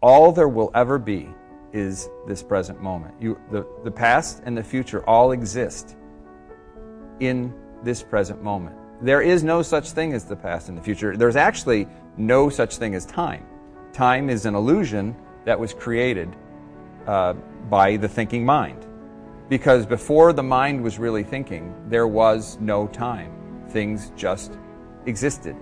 all there will ever be is this present moment. You, the, the past and the future all exist in this present moment. There is no such thing as the past and the future. There's actually no such thing as time. Time is an illusion that was created uh, by the thinking mind. Because before the mind was really thinking, there was no time. Things just existed.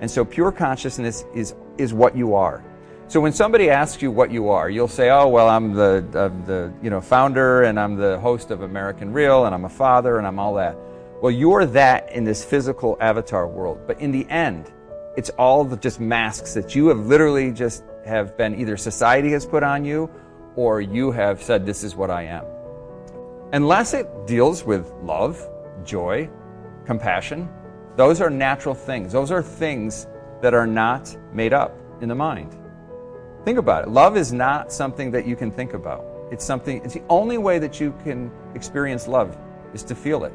And so pure consciousness is, is what you are. So when somebody asks you what you are, you'll say, "Oh, well, I'm the uh, the you know founder, and I'm the host of American Real, and I'm a father, and I'm all that." Well, you're that in this physical avatar world, but in the end, it's all just masks that you have literally just have been either society has put on you, or you have said, "This is what I am." Unless it deals with love, joy, compassion, those are natural things. Those are things that are not made up in the mind. Think about it. Love is not something that you can think about. It's something, it's the only way that you can experience love is to feel it.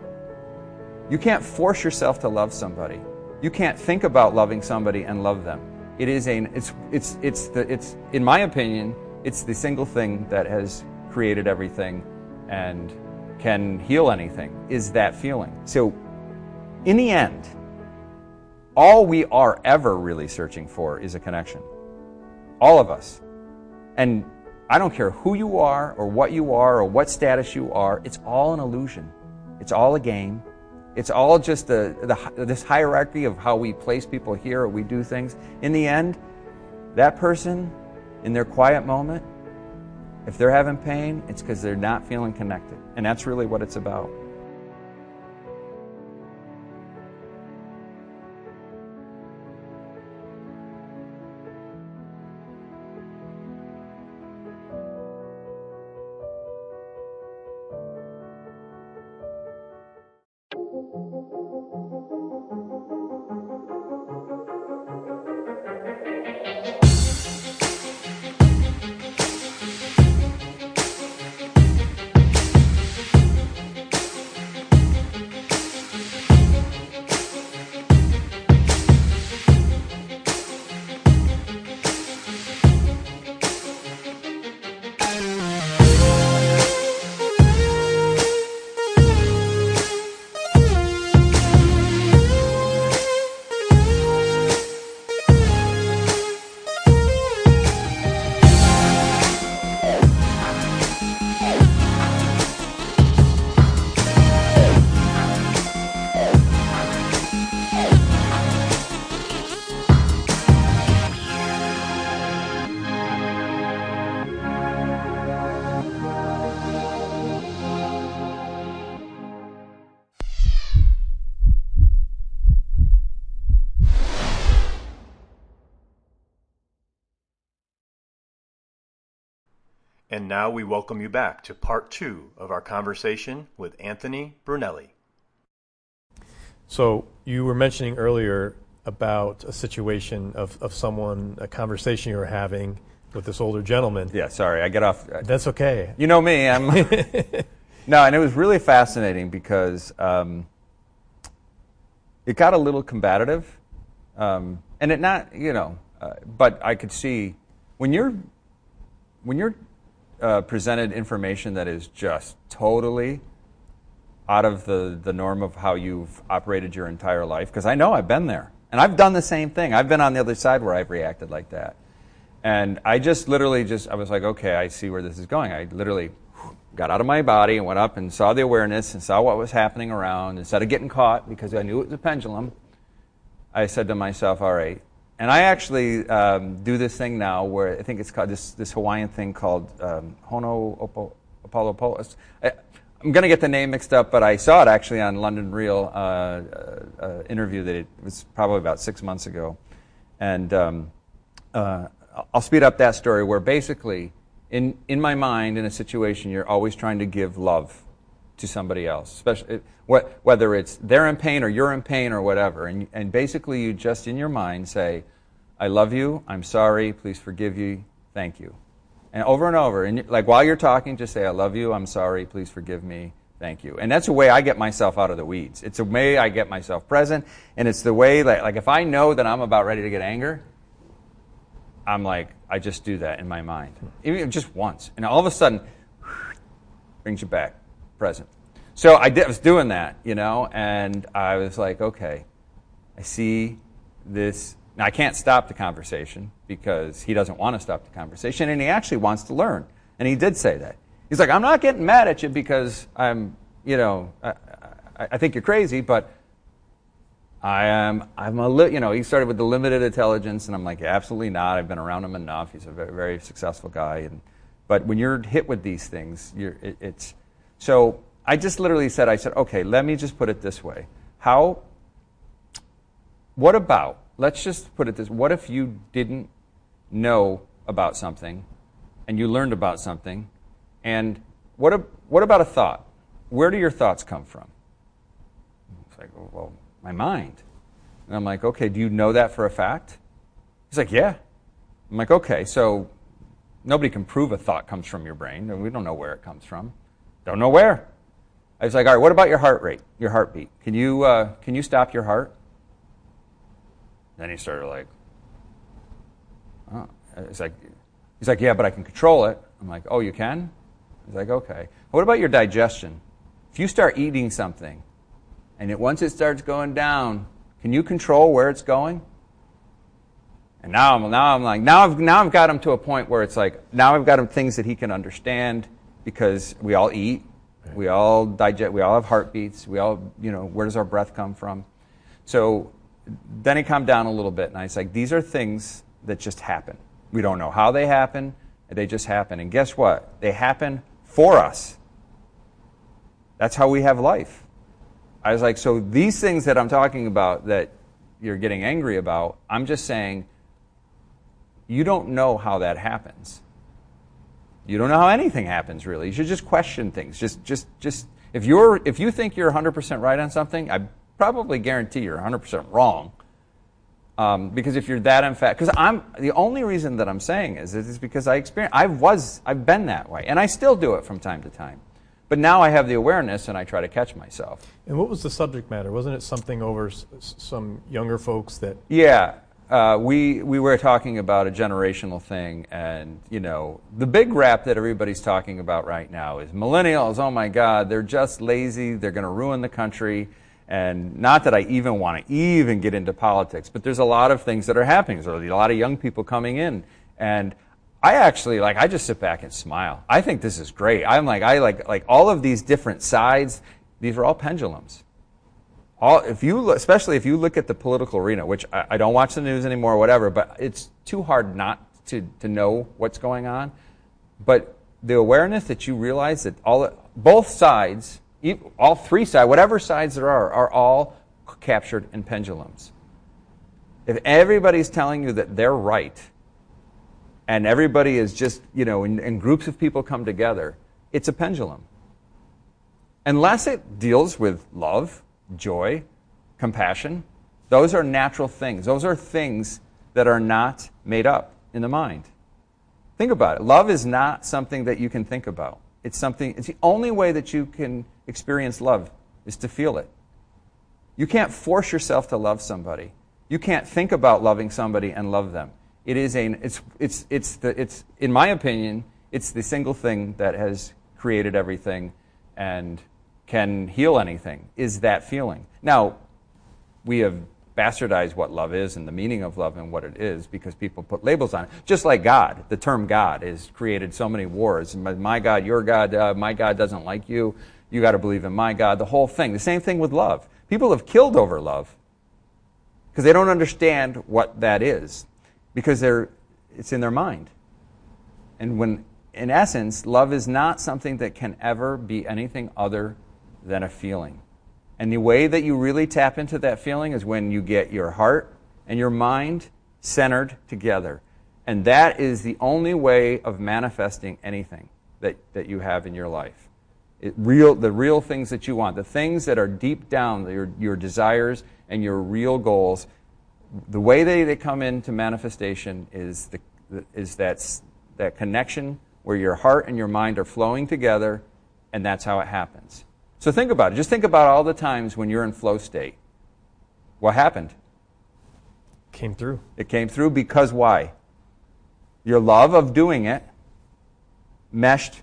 You can't force yourself to love somebody. You can't think about loving somebody and love them. It is a, it's, it's, it's the, it's, in my opinion, it's the single thing that has created everything and can heal anything is that feeling. So, in the end, all we are ever really searching for is a connection. All of us. And I don't care who you are or what you are or what status you are, it's all an illusion. It's all a game. It's all just the, this hierarchy of how we place people here or we do things. In the end, that person, in their quiet moment, if they're having pain, it's because they're not feeling connected. And that's really what it's about. Now we welcome you back to part two of our conversation with Anthony Brunelli. So, you were mentioning earlier about a situation of, of someone, a conversation you were having with this older gentleman. Yeah, sorry, I get off. That's okay. You know me, I'm. no, and it was really fascinating because um, it got a little combative, um, and it not, you know, uh, but I could see when you're when you're uh, presented information that is just totally out of the, the norm of how you've operated your entire life, because I know I've been there. And I've done the same thing. I've been on the other side where I've reacted like that. And I just literally just, I was like, okay, I see where this is going. I literally got out of my body and went up and saw the awareness and saw what was happening around. Instead of getting caught, because I knew it was a pendulum, I said to myself, all right, and I actually um, do this thing now where I think it's called this, this Hawaiian thing called um, Hono Opo, Apollo I, am going to get the name mixed up, but I saw it actually on London Real uh, uh, uh, interview that it was probably about six months ago. And um, uh, I'll speed up that story where basically, in, in my mind, in a situation, you're always trying to give love to somebody else, especially whether it's they're in pain or you're in pain or whatever. And, and basically, you just in your mind say, I love you, I'm sorry, please forgive you, thank you. And over and over. And like while you're talking, just say, I love you, I'm sorry, please forgive me, thank you. And that's a way I get myself out of the weeds. It's a way I get myself present. And it's the way that, like, if I know that I'm about ready to get anger, I'm like, I just do that in my mind, even just once, and all of a sudden, brings you back, present. So I, did, I was doing that, you know, and I was like, okay, I see this. Now I can't stop the conversation because he doesn't want to stop the conversation, and he actually wants to learn, and he did say that. He's like, I'm not getting mad at you because I'm, you know, I, I, I think you're crazy, but I am, I'm a, li-, you know, he started with the limited intelligence, and I'm like, absolutely not. I've been around him enough. He's a very, very successful guy, and but when you're hit with these things, it, it's so. I just literally said, I said, okay, let me just put it this way. How? What about? Let's just put it this. What if you didn't know about something, and you learned about something, and what? What about a thought? Where do your thoughts come from? It's like, oh, well, my mind. And I'm like, okay, do you know that for a fact? He's like, yeah. I'm like, okay, so nobody can prove a thought comes from your brain. And we don't know where it comes from. Don't know where. I was like, all right, what about your heart rate, your heartbeat? Can you, uh, can you stop your heart? Then he started like, oh. Like, he's like, yeah, but I can control it. I'm like, oh, you can? He's like, okay. What about your digestion? If you start eating something and it, once it starts going down, can you control where it's going? And now I'm, now I'm like, now I've, now I've got him to a point where it's like, now I've got him things that he can understand because we all eat, we all digest, we all have heartbeats, we all, you know, where does our breath come from? So then he calmed down a little bit, and I was like, these are things that just happen. We don't know how they happen, they just happen. And guess what? They happen for us. That's how we have life. I was like, so these things that I'm talking about that you're getting angry about, I'm just saying, you don't know how that happens. You don't know how anything happens, really. You should just question things. Just, just, just. If you're, if you think you're 100% right on something, I probably guarantee you're 100% wrong. Um, because if you're that emphatic, because I'm the only reason that I'm saying is is because I experience, I was, I've been that way, and I still do it from time to time. But now I have the awareness and I try to catch myself. And what was the subject matter? Wasn't it something over s- some younger folks that? Yeah, uh, we we were talking about a generational thing, and you know the big rap that everybody's talking about right now is millennials. Oh my God, they're just lazy. They're going to ruin the country. And not that I even want to even get into politics, but there's a lot of things that are happening. There's a lot of young people coming in, and I actually like I just sit back and smile. I think this is great. I'm like I like like all of these different sides. These are all pendulums. All if you especially if you look at the political arena, which I, I don't watch the news anymore, or whatever. But it's too hard not to to know what's going on. But the awareness that you realize that all both sides, all three sides, whatever sides there are, are all captured in pendulums. If everybody's telling you that they're right and everybody is just, you know, and, groups of people come together, it's a pendulum. Unless it deals with love, joy, compassion, those are natural things. Those are things that are not made up in the mind. Think about it. Love is not something that you can think about. It's something, it's the only way that you can experience love is to feel it. You can't force yourself to love somebody. You can't think about loving somebody and love them. It is a, it's, it's, it's, the, it's, in my opinion, it's the single thing that has created everything and can heal anything, is that feeling. Now, we have bastardized what love is and the meaning of love and what it is because people put labels on it. Just like God, the term God has created so many wars. My God, your God, uh, my God doesn't like you. You got to believe in my God. The whole thing. The same thing with love. People have killed over love because they don't understand what that is because they're, it's in their mind. And when, in essence, love is not something that can ever be anything other than a feeling. And the way that you really tap into that feeling is when you get your heart and your mind centered together. And that is the only way of manifesting anything that, that you have in your life. It real, the real things that you want, the things that are deep down, your, your desires and your real goals, the way they, they come into manifestation is, the, is that, that connection where your heart and your mind are flowing together, and that's how it happens. So think about it. Just think about all the times when you're in flow state. What happened? Came through. It came through because why? your love of doing it meshed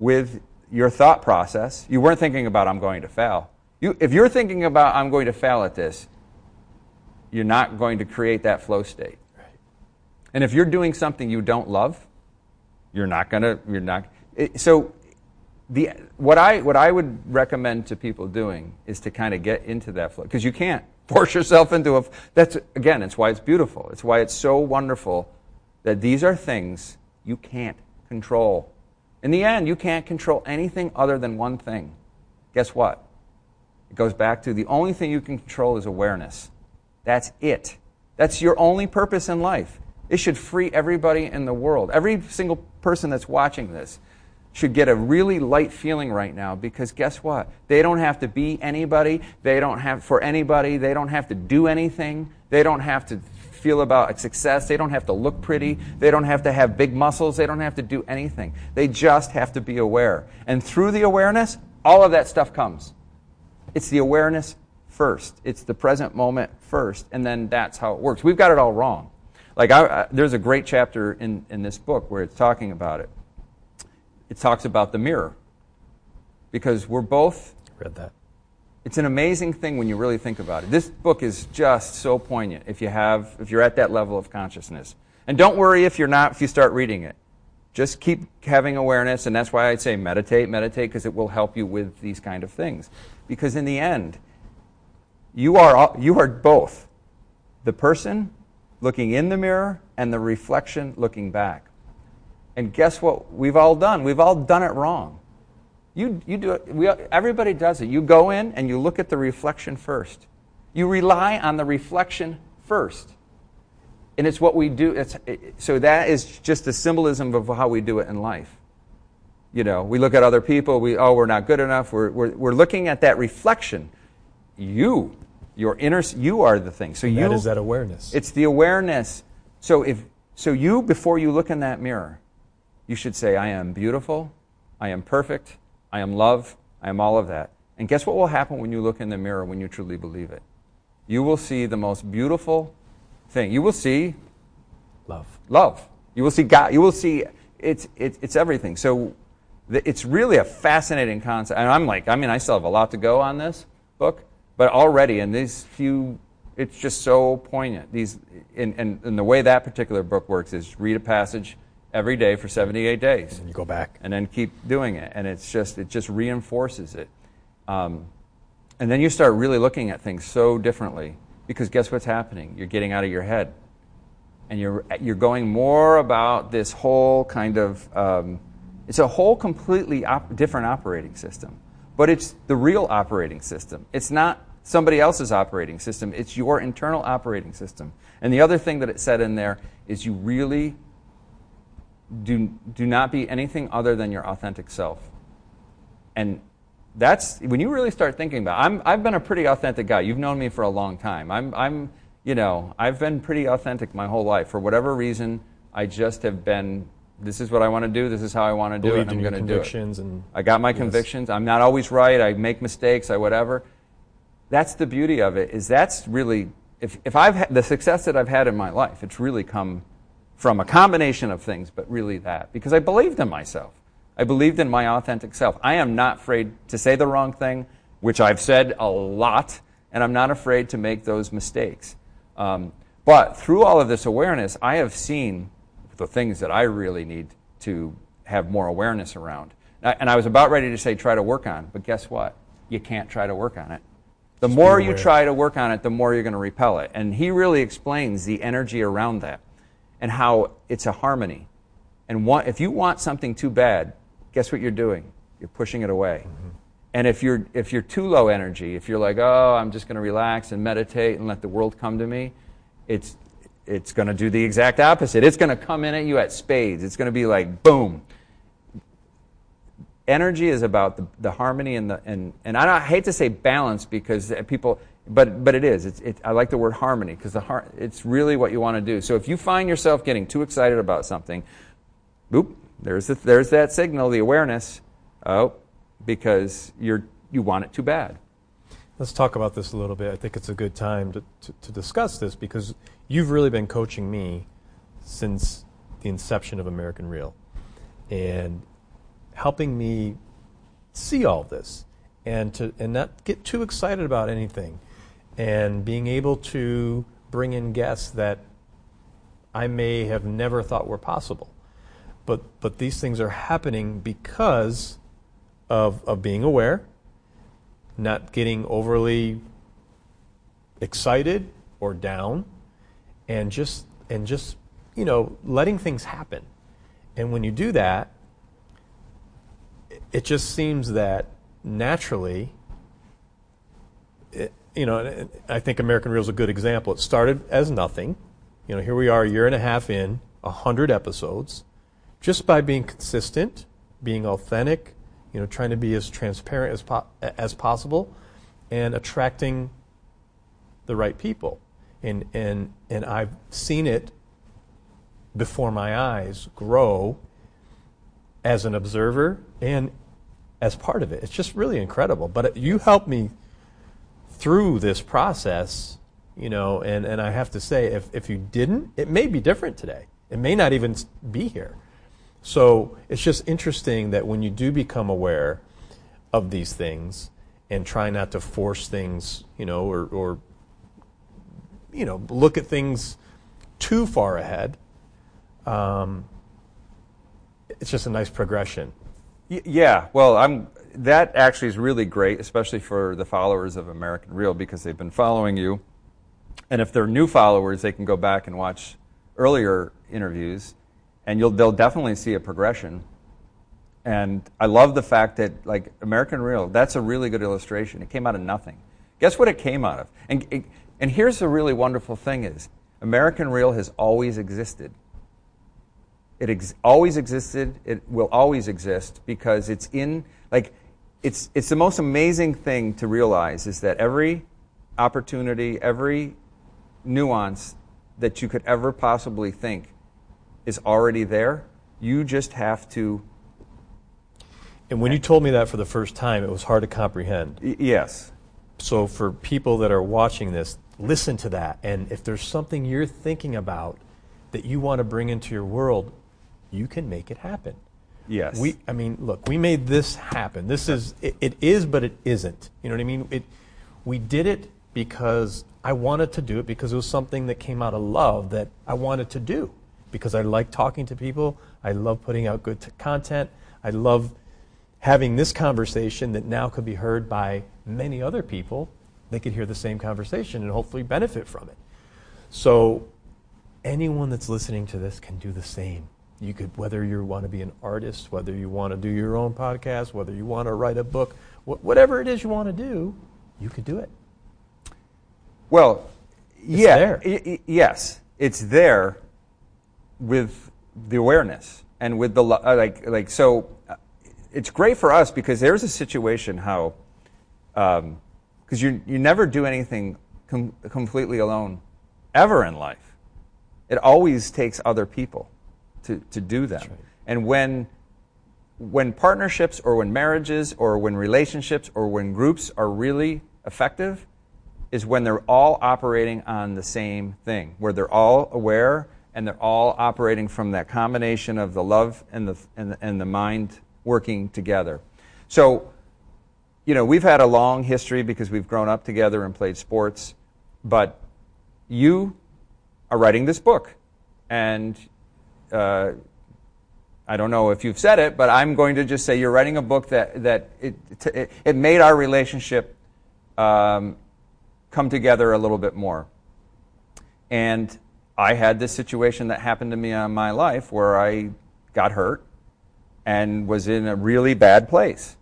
with your thought process. You weren't thinking about, I'm going to fail. You, if you're thinking about, I'm going to fail at this, you're not going to create that flow state. Right. And if you're doing something you don't love, you're not going to, you're not. It, so, the, what, I, what I would recommend to people doing is to kind of get into that flow. Because you can't force yourself into a, that's, again, it's why it's beautiful. It's why it's so wonderful that these are things you can't control. In the end, you can't control anything other than one thing. Guess what? It goes back to the only thing you can control is awareness. That's it. That's your only purpose in life. It should free everybody in the world. Every single person that's watching this should get a really light feeling right now because guess what? They don't have to be anybody. They don't have for anybody. They don't have to do anything. They don't have to feel about success. They don't have to look pretty. They don't have to have big muscles. They don't have to do anything. They just have to be aware. And through the awareness, all of that stuff comes. It's the awareness first. It's the present moment first, and then that's how it works. We've got it all wrong. Like, I, I, there's a great chapter in, in this book where it's talking about it. It talks about the mirror. Because we're both. Read that. It's an amazing thing when you really think about it. This book is just so poignant if you have if you're at that level of consciousness. And don't worry if you're not if you start reading it. Just keep having awareness and that's why I'd say meditate, meditate because it will help you with these kind of things. Because in the end, you are you are both the person looking in the mirror and the reflection looking back. And guess what we've all done? We've all done it wrong. You, you do it, we, everybody does it. You go in and you look at the reflection first. You rely on the reflection first. And it's what we do. It's, it, so that is just a symbolism of how we do it in life. You know, we look at other people, we, oh, we're not good enough. We're, we're, we're looking at that reflection. You, your inner, you are the thing. So you, that is that awareness. It's the awareness. So if, so you, before you look in that mirror, you should say, I am beautiful, I am perfect, I am love, I am all of that. And guess what will happen when you look in the mirror when you truly believe it? You will see the most beautiful thing. You will see love. Love. You will see God. You will see it's, it's, it's everything. So it's really a fascinating concept. And I'm like, I mean, I still have a lot to go on this book, but already in these few, it's just so poignant. These, and, and, and the way that particular book works is read a passage every day for 78 days. And you go back. And then keep doing it. And it's just, it just reinforces it. Um, and then you start really looking at things so differently because guess what's happening? You're getting out of your head. And you're, you're going more about this whole kind of, um, it's a whole completely op- different operating system. But it's the real operating system. It's not somebody else's operating system, it's your internal operating system. And the other thing that it said in there is you really do, do not be anything other than your authentic self. And that's when you really start thinking about I'm, I've been a pretty authentic guy. You've known me for a long time. I'm, I'm, you know, I've been pretty authentic my whole life. For whatever reason, I just have been, this is what I want to do, this is how I want to do it, I'm going to do it. And, I got my yes. convictions. I'm not always right. I make mistakes, I whatever. That's the beauty of it, is that's really, if, if I've had the success that I've had in my life, it's really come from a combination of things, but really that. Because I believed in myself. I believed in my authentic self. I am not afraid to say the wrong thing, which I've said a lot, and I'm not afraid to make those mistakes. Um, but through all of this awareness, I have seen the things that I really need to have more awareness around. And I was about ready to say try to work on, but guess what? You can't try to work on it. The more you try to work on it, the more you're going to repel it. And he really explains the energy around that and how it's a harmony. And if you want something too bad, guess what you're doing? You're pushing it away. Mm-hmm. And if you're, if you're too low energy, if you're like, oh, I'm just going to relax and meditate and let the world come to me, it's, it's going to do the exact opposite. It's going to come in at you at spades. It's going to be like, boom. Energy is about the, the harmony and the and, and I, don't, I hate to say balance because people but but it is it's, it, I like the word harmony because the har- it's really what you want to do. So if you find yourself getting too excited about something, boop, there's the, there's that signal, the awareness. Oh, because you're you want it too bad. Let's talk about this a little bit. I think it's a good time to, to, to discuss this because you've really been coaching me since the inception of American Real and helping me see all this and to and not get too excited about anything and being able to bring in guests that I may have never thought were possible. But but these things are happening because of of being aware, not getting overly excited or down and just and just you know letting things happen. And when you do that, it just seems that naturally, you know, I think American Real is a good example. It started as nothing. You know, here we are a year and a half in, a hundred episodes, just by being consistent, being authentic, you know, trying to be as transparent as po- as possible, and attracting the right people. And and and I've seen it before my eyes grow as an observer and as part of it. It's just really incredible. But you helped me through this process, you know, and, and I have to say, if, if you didn't, it may be different today. It may not even be here. So it's just interesting that when you do become aware of these things and try not to force things, you know, or, or you know, look at things too far ahead, um, it's just a nice progression. Yeah, well, I'm. That actually is really great, especially for the followers of American Real because they've been following you, and if they're new followers, they can go back and watch earlier interviews, and you'll they'll definitely see a progression. And I love the fact that like American Real, that's a really good illustration. It came out of nothing. Guess what it came out of? And and here's the really wonderful thing is American Real has always existed. It ex- always existed. It will always exist because it's in like it's it's the most amazing thing to realize is that every opportunity, every nuance that you could ever possibly think is already there. You just have to. And when you told me that for the first time, it was hard to comprehend. Y- yes. So for people that are watching this, listen to that. And if there's something you're thinking about that you want to bring into your world, you can make it happen. Yes. We, I mean, look, we made this happen. This is, it, it is, but it isn't. You know what I mean? It, we did it because I wanted to do it because it was something that came out of love that I wanted to do because I like talking to people. I love putting out good t- content. I love having this conversation that now could be heard by many other people. They could hear the same conversation and hopefully benefit from it. So anyone that's listening to this can do the same. You could, whether you want to be an artist, whether you want to do your own podcast, whether you want to write a book, wh- whatever it is you want to do, you could do it. Well, yeah, there. y- y- yes, it's there with the awareness and with the lo- uh, like like so. uh, It's great for us because there's a situation how because you you never do anything com- completely alone ever in life. It always takes other people to, to do them. right. And when when partnerships or when marriages or when relationships or when groups are really effective is when they're all operating on the same thing, where they're all aware and they're all operating from that combination of the love and the, and the, and the mind working together. So, you know, we've had a long history because we've grown up together and played sports, but you are writing this book. And uh, I don't know if you've said it, but I'm going to just say you're writing a book that, that it, it, it made our relationship um, come together a little bit more. And I had this situation that happened to me in my life where I got hurt and was in a really bad place.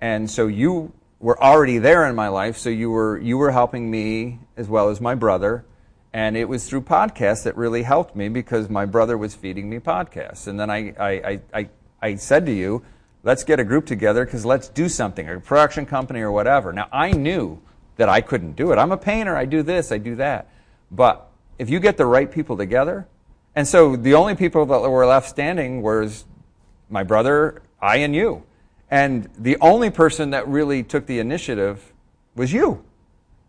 And so you were already there in my life, so you were you were helping me as well as my brother. And it was through podcasts that really helped me because my brother was feeding me podcasts. And then I, I, I, I, I said to you, let's get a group together because let's do something, a production company or whatever. Now, I knew that I couldn't do it. I'm a painter, I do this, I do that. But if you get the right people together, and so the only people that were left standing was my brother, I, and you. And the only person that really took the initiative was you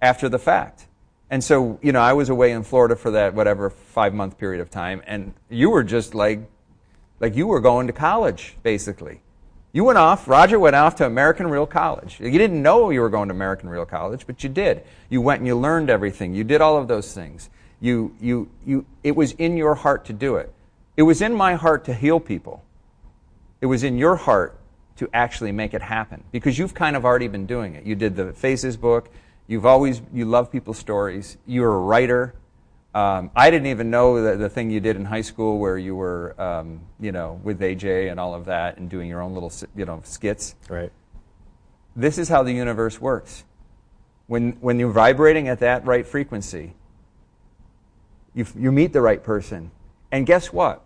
after the fact. And so, you know, I was away in Florida for that whatever five month period of time, and you were just like, like you were going to college, basically. You went off, Roger went off to American Real College. You didn't know you were going to American Real College, but you did. You went and you learned everything. You did all of those things. You, you, you, it was in your heart to do it. It was in my heart to heal people. It was in your heart to actually make it happen because you've kind of already been doing it. You did the Faces book. You've always, you love people's stories. You're a writer. Um, I didn't even know the, the thing you did in high school where you were, um, you know, with AJ and all of that and doing your own little, you know, skits. Right. This is how the universe works. When, when you're vibrating at that right frequency, you, you meet the right person. And guess what?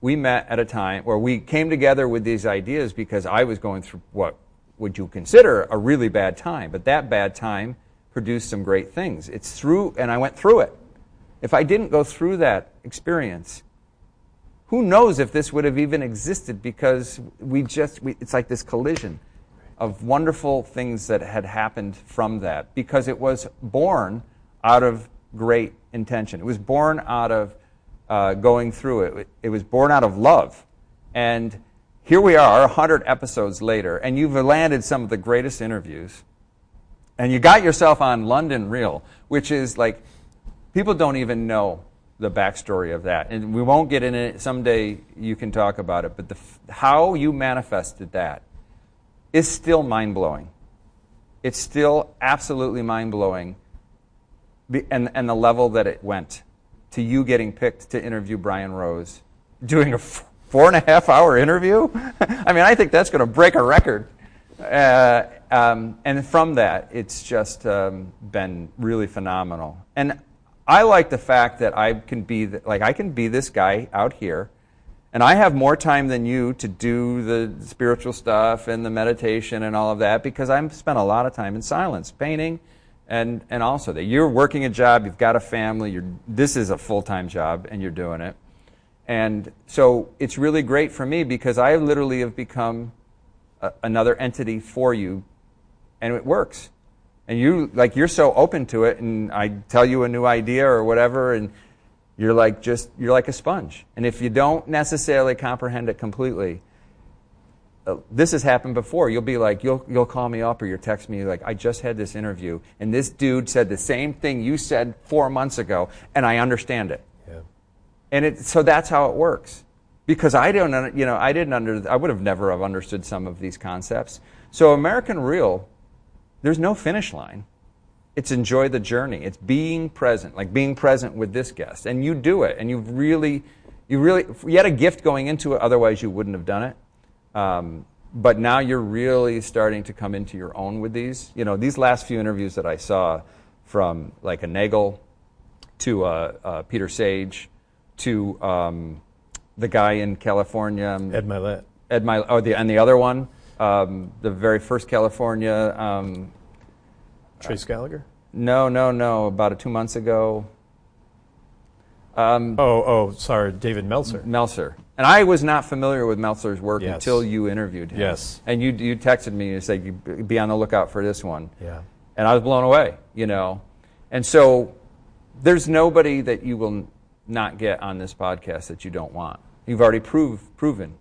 We met at a time where we came together with these ideas because I was going through what would you consider a really bad time. But that bad time produced some great things. It's through, and I went through it. If I didn't go through that experience, who knows if this would have even existed because we just, we, it's like this collision of wonderful things that had happened from that because it was born out of great intention. It was born out of uh, going through it. It was born out of love. And here we are, 100 episodes later, and you've landed some of the greatest interviews. And you got yourself on London Real, which is like, people don't even know the backstory of that. And we won't get in it. Someday you can talk about it. But the, how you manifested that is still mind blowing. It's still absolutely mind blowing. And, and the level that it went to you getting picked to interview Brian Rose, doing a four and a half hour interview. I mean, I think that's going to break a record. Uh, um, and from that, it's just um, been really phenomenal. And I like the fact that I can be the, like I can be this guy out here, and I have more time than you to do the spiritual stuff and the meditation and all of that because I've spent a lot of time in silence, painting, and and also that you're working a job, you've got a family, you're this is a full time job, and you're doing it, and so it's really great for me because I literally have become a, another entity for you, and it works. And you like you're so open to it and i tell you a new idea or whatever and you're like just you're like a sponge. And if you don't necessarily comprehend it completely uh, this has happened before. You'll be like you'll you'll call me up or you'll text me like i just had this interview and this dude said the same thing you said four months ago and i understand it. And it so that's how it works because i don't you know i didn't under i would have never have understood some of these concepts so american real there's no finish line. It's enjoy the journey. It's being present, like being present with this guest. And you do it. And you've really, you really, you had a gift going into it, otherwise you wouldn't have done it. Um, but now you're really starting to come into your own with these. You know, these last few interviews that I saw from like a Nagel to uh, uh, Peter Sage to um, the guy in California, um, Ed Mylett. Ed Mylett, oh, the, and the other one, um, the very first California. Um, Trace Gallagher? no, no, no. About two months ago, um, Oh, oh, sorry, David Meltzer. Meltzer. And I was not familiar with Meltzer's work Yes. until you interviewed him. Yes. And you you texted me and said you be on the lookout for this one. Yeah. And I was blown away. You know, and so there's nobody that you will not get on this podcast that you don't want. You've already prove, proven,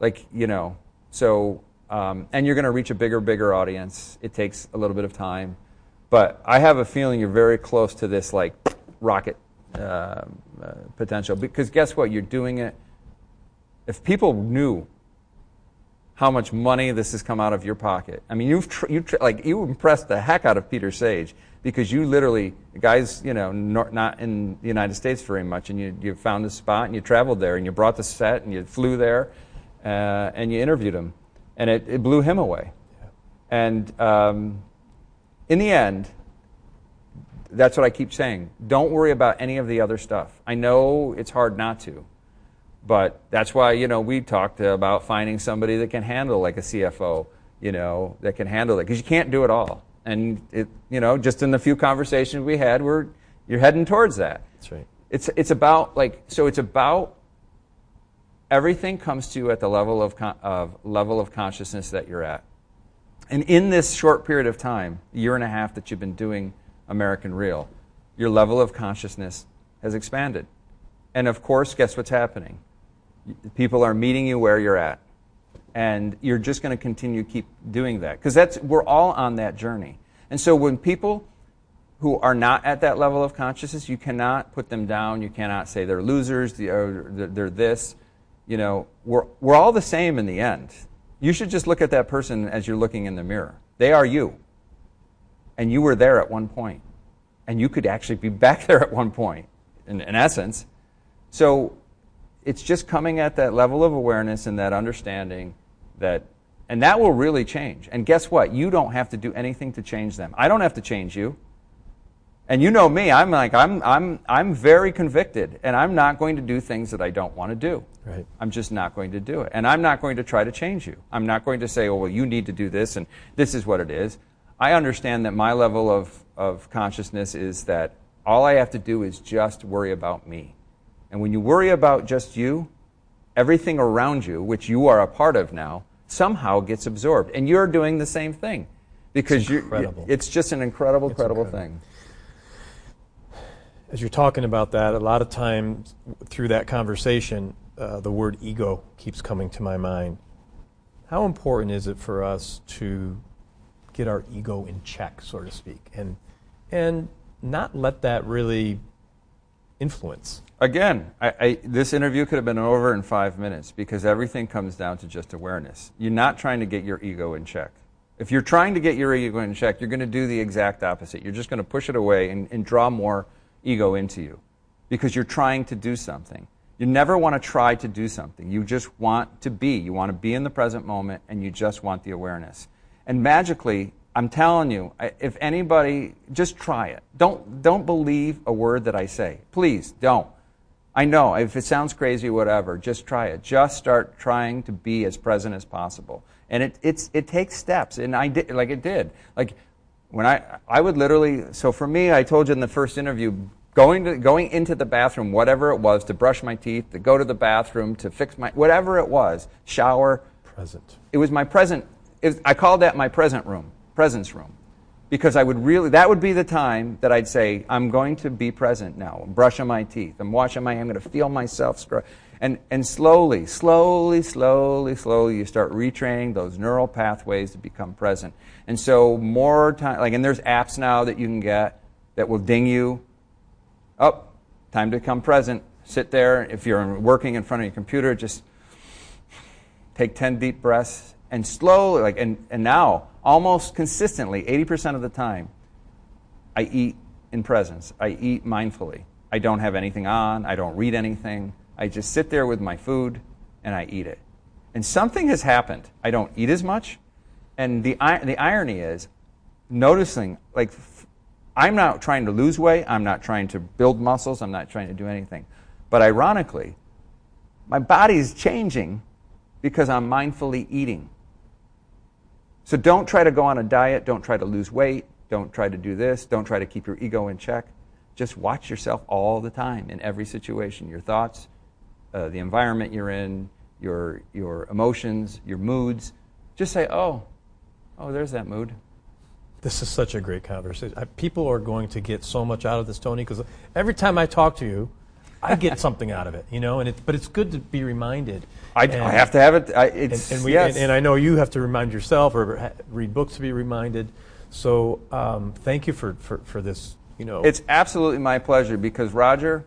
like you know. So um, and you're going to reach a bigger, bigger audience. It takes a little bit of time, but I have a feeling you're very close to this like rocket uh, uh, potential. Because guess what? You're doing it. If people knew how much money this has come out of your pocket, I mean, you've tr- you tr- like you impressed the heck out of Peter Sage because you literally, the guys, you know, not in the United States very much, and you you found a spot and you traveled there and you brought the set and you flew there, uh, and you interviewed him, and it, it blew him away. And um, in the end, that's what I keep saying. Don't worry about any of the other stuff. I know it's hard not to, but that's why you know we talked about finding somebody that can handle like a CFO, you know, that can handle it because you can't do it all. And it, you know, just in the few conversations we had, we're you're heading towards that. That's right. It's it's about like so. It's about everything comes to you at the level of, con- of level of consciousness that you're at. And in this short period of time, year and a half that you've been doing American Real, your level of consciousness has expanded. And of course, guess what's happening? People are meeting you where you're at. And you're just going to continue to keep doing that. Because that's we're all on that journey. And so when people who are not at that level of consciousness, you cannot put them down. You cannot say they're losers, they're this. You know, we're, we're all the same in the end. You should just look at that person as you're looking in the mirror. They are you. And you were there at one point. And you could actually be back there at one point, in, in essence. So it's just coming at that level of awareness and that understanding that, and that will really change. And guess what? You don't have to do anything to change them. I don't have to change you. And you know me, I'm like, I'm, I'm, I'm very convicted, and I'm not going to do things that I don't want to do. Right. I'm just not going to do it. And I'm not going to try to change you. I'm not going to say, oh, well, you need to do this, and this is what it is. I understand that my level of, of consciousness is that all I have to do is just worry about me. And when you worry about just you, everything around you, which you are a part of now, somehow gets absorbed. And you're doing the same thing. Because it's, you're, it's just an incredible, incredible, incredible thing as you're talking about that, a lot of times through that conversation, uh, the word ego keeps coming to my mind. How important is it for us to get our ego in check, so to speak, and and not let that really influence? Again, I, I, this interview could have been over in five minutes because everything comes down to just awareness. You're not trying to get your ego in check. If you're trying to get your ego in check, you're going to do the exact opposite. You're just going to push it away and, and draw more ego into you because you're trying to do something. You never want to try to do something. You just want to be. You want to be in the present moment and you just want the awareness. And magically, I'm telling you, if anybody, just try it. Don't, don't believe a word that I say. Please, don't. I know, if it sounds crazy, whatever, just try it. Just start trying to be as present as possible. And it, it's, it takes steps, and I did, like it did. Like, when I, I would literally, so for me, I told you in the first interview, going, to, going into the bathroom, whatever it was, to brush my teeth, to go to the bathroom, to fix my, whatever it was, shower. Present. It was my present, it, I called that my present room, presence room. Because I would really, that would be the time that I'd say, I'm going to be present now. I'm brushing my teeth. I'm washing my, hair. I'm going to feel myself. And, and slowly, slowly, slowly, slowly, you start retraining those neural pathways to become present. And so more time, like, and there's apps now that you can get that will ding you. Oh, time to come present. Sit there. If you're working in front of your computer, just take 10 deep breaths and slowly, like, and, and now, almost consistently, 80% of the time, I eat in presence. I eat mindfully. I don't have anything on. I don't read anything. I just sit there with my food and I eat it. And something has happened. I don't eat as much. And the, the irony is, noticing, like, I'm not trying to lose weight, I'm not trying to build muscles, I'm not trying to do anything. But ironically, my body is changing because I'm mindfully eating. So don't try to go on a diet, don't try to lose weight, don't try to do this, don't try to keep your ego in check. Just watch yourself all the time in every situation your thoughts, uh, the environment you're in, your, your emotions, your moods. Just say, oh, Oh, there's that mood. This is such a great conversation. People are going to get so much out of this, Tony, because every time I talk to you, I get something out of it, you know. And it, but it's good to be reminded. I, and, I have to have it. I, it's, and, and, we, yes. and, I know you have to remind yourself or ha- read books to be reminded. So um, thank you for, for, for this. You know, it's absolutely my pleasure because Roger,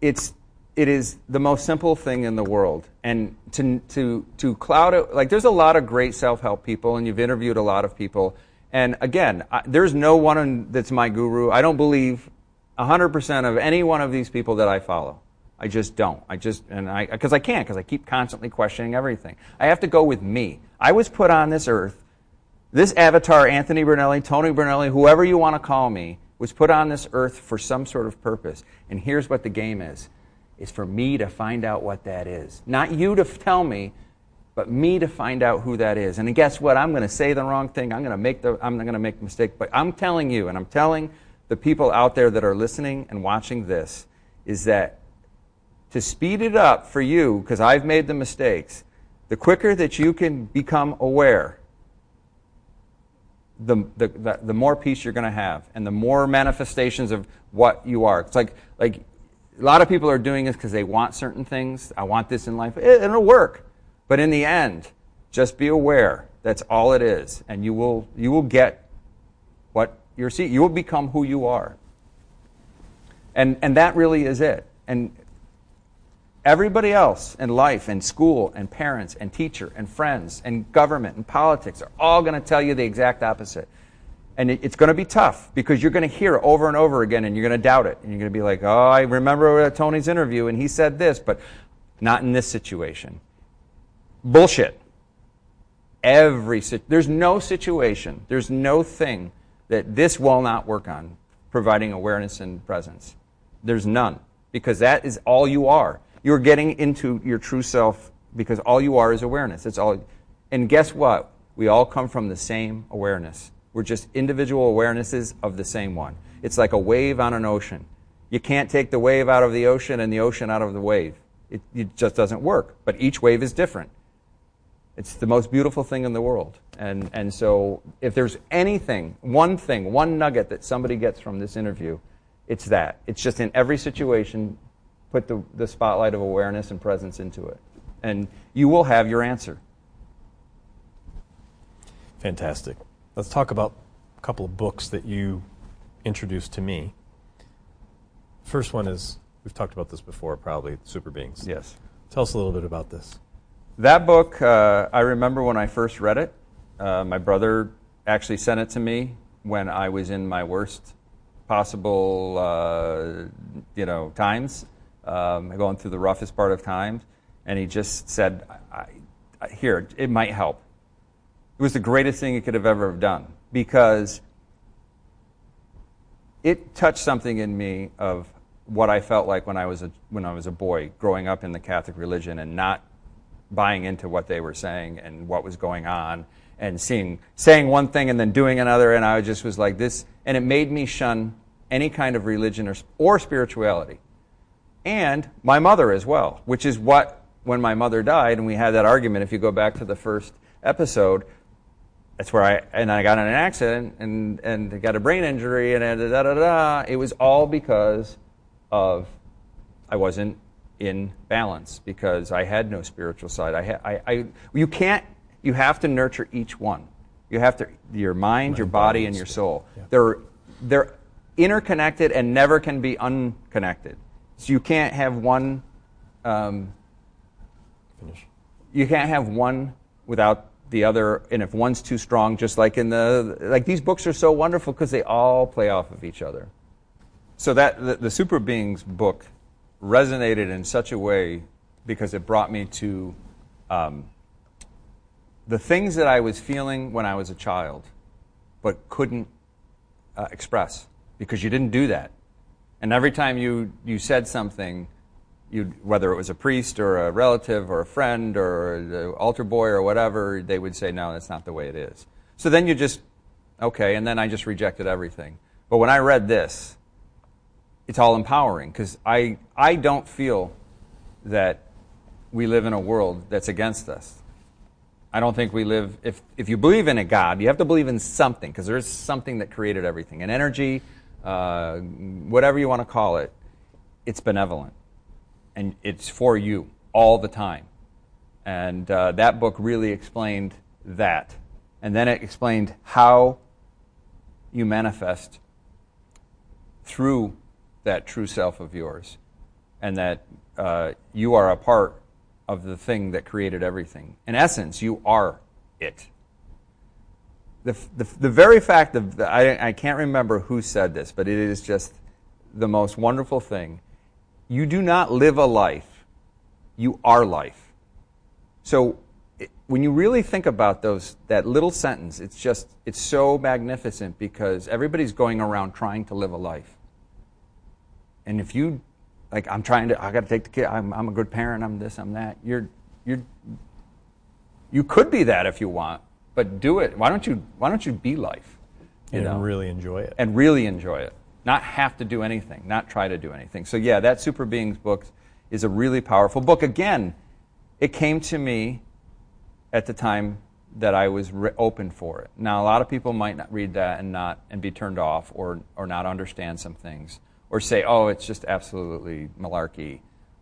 it's it is the most simple thing in the world. And to, to, to cloud it, like there's a lot of great self help people, and you've interviewed a lot of people. And again, I, there's no one that's my guru. I don't believe 100% of any one of these people that I follow. I just don't. I just, and I, because I can't, because I keep constantly questioning everything. I have to go with me. I was put on this earth. This avatar, Anthony Brunelli, Tony Brunelli, whoever you want to call me, was put on this earth for some sort of purpose. And here's what the game is is for me to find out what that is. Not you to tell me, but me to find out who that is. And guess what? I'm going to say the wrong thing. I'm going to make the I'm not going to make a mistake, but I'm telling you and I'm telling the people out there that are listening and watching this is that to speed it up for you because I've made the mistakes, the quicker that you can become aware the, the, the, the more peace you're going to have and the more manifestations of what you are. It's like, like a lot of people are doing this because they want certain things. I want this in life. It, it'll work. But in the end, just be aware that's all it is. And you will, you will get what you're seeing. You will become who you are. And, and that really is it. And everybody else in life and school and parents and teacher and friends and government and politics are all going to tell you the exact opposite. And it's going to be tough because you're going to hear it over and over again and you're going to doubt it. And you're going to be like, oh, I remember Tony's interview and he said this, but not in this situation. Bullshit. Every there's no situation, there's no thing that this will not work on providing awareness and presence. There's none because that is all you are. You're getting into your true self because all you are is awareness. It's all. And guess what? We all come from the same awareness. We're just individual awarenesses of the same one. It's like a wave on an ocean. You can't take the wave out of the ocean and the ocean out of the wave. It, it just doesn't work. But each wave is different. It's the most beautiful thing in the world. And, and so, if there's anything, one thing, one nugget that somebody gets from this interview, it's that. It's just in every situation, put the, the spotlight of awareness and presence into it. And you will have your answer. Fantastic. Let's talk about a couple of books that you introduced to me. First one is we've talked about this before, probably Super Beings. Yes. Tell us a little bit about this. That book, uh, I remember when I first read it. Uh, my brother actually sent it to me when I was in my worst possible, uh, you know, times um, going through the roughest part of times, and he just said, I, I, "Here, it might help." It was the greatest thing he could have ever done because it touched something in me of what I felt like when I was a, when I was a boy, growing up in the Catholic religion and not buying into what they were saying and what was going on, and seeing saying one thing and then doing another, and I just was like this, and it made me shun any kind of religion or, or spirituality and my mother as well, which is what, when my mother died, and we had that argument, if you go back to the first episode, that's where I, and I got in an accident and, and got a brain injury and da, da, da, da. It was all because of, I wasn't in balance because I had no spiritual side. I, ha, I, I, you can't, you have to nurture each one. You have to, your mind, mind your body, body and your soul. Yeah. They're, they're interconnected and never can be unconnected. So you can't have one. Um, Finish. You can't have one without the other, and if one's too strong, just like in the like these books are so wonderful because they all play off of each other. So that the, the Super Beings book resonated in such a way because it brought me to um, the things that I was feeling when I was a child, but couldn't uh, express because you didn't do that. And every time you, you said something, you whether it was a priest or a relative or a friend or the altar boy or whatever, they would say, no, that's not the way it is. So then you just, okay, and then I just rejected everything. But when I read this, it's all empowering because I, I don't feel that we live in a world that's against us. I don't think we live, if, if you believe in a God, you have to believe in something because there is something that created everything an energy, uh, whatever you want to call it, it's benevolent. And it's for you all the time. And uh, that book really explained that. And then it explained how you manifest through that true self of yours. And that uh, you are a part of the thing that created everything. In essence, you are it the, the, the very fact of, the, I, I can't remember who said this, but it is just the most wonderful thing. You do not live a life, you are life. So it, when you really think about those, that little sentence, it's just, it's so magnificent because everybody's going around trying to live a life. And if you, like, I'm trying to, I got to take the kid, I'm, I'm a good parent, I'm this, I'm that, you're, you're, you could be that if you want, but do it. Why don't you, why don't you be life? You and know? really enjoy it. And really enjoy it. Not have to do anything, not try to do anything. So, yeah, that Super Beings book is a really powerful book. Again, it came to me at the time that I was re- open for it. Now, a lot of people might not read that and not and be turned off or or not understand some things or say, "Oh, it's just absolutely malarkey,"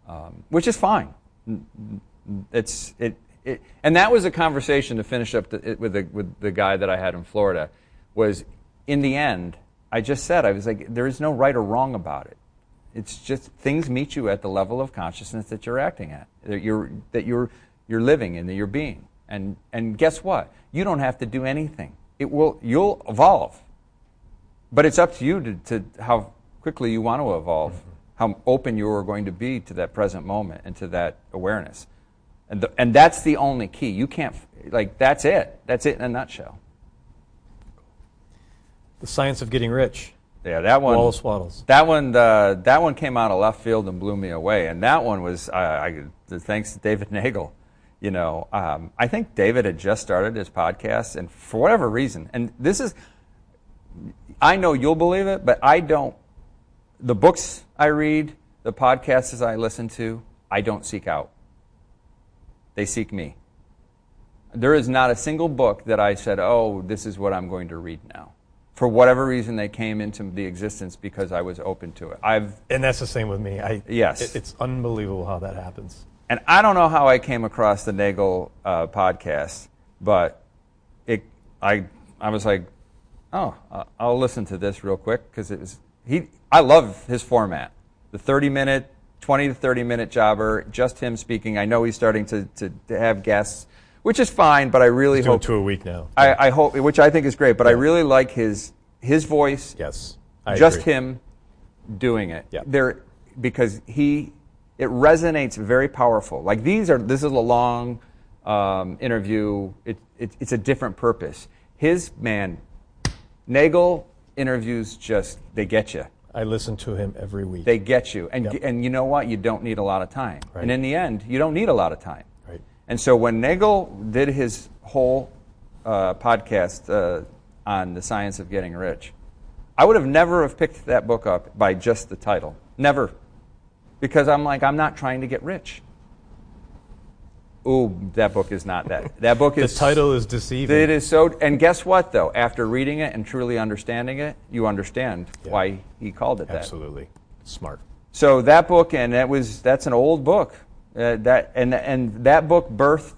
um, which is fine. It's it, it, and that was a conversation to finish up the, with the with the guy that I had in Florida. Was in the end, I just said I was like, there is no right or wrong about it. It's just things meet you at the level of consciousness that you're acting at, that you're that you're you're living in, that you're being. And and guess what? You don't have to do anything. It will you'll evolve. But it's up to you to, to how quickly you want to evolve, how open you are going to be to that present moment and to that awareness. And, the, and that's the only key. You can't, like, that's it. That's it in a nutshell. The Science of Getting Rich. Yeah, that one. Wallace Wattles. That one. Uh, that one came out of left field and blew me away. And that one was, I, I thanks to David Nagel. You know, um, I think David had just started his podcast, and for whatever reason, and this is, I know you'll believe it, but I don't. The books I read, the podcasts I listen to, I don't seek out. They seek me. There is not a single book that I said, "Oh, this is what I'm going to read now." for whatever reason they came into the existence because I was open to it. I've and that's the same with me. I yes, it, it's unbelievable how that happens. And I don't know how I came across the Nagel uh, podcast, but it I I was like, oh, I'll listen to this real quick because it was he. I love his format, the thirty minute. 20 to 30 minute jobber, just him speaking. I know he's starting to, to, to have guests which is fine. But I really He's hope two a week now. I, I, hope, which I think is great. But yeah. I really like his his voice. Yes, I just agree. him doing it. Yeah. There, because he it resonates very powerful. Like these are this is a long um, interview. It, it, it's a different purpose. His man, Nagel interviews just they get you. I listen to him every week. They get you, and yep. and you know what? You don't need a lot of time. Right. And in the end, you don't need a lot of time. Right. And so when Nagel did his whole uh, podcast uh, on the science of getting rich, I would have never have picked that book up by just the title. Never. Because I'm like, I'm not trying to get rich. Ooh, that book is not that. That book is. the title is deceiving. It is so. And guess what, though? After reading it and truly understanding it, you understand yeah. why he called it that. Absolutely, smart. So that book, and that was that's an old book. Uh, that, and, and that book birthed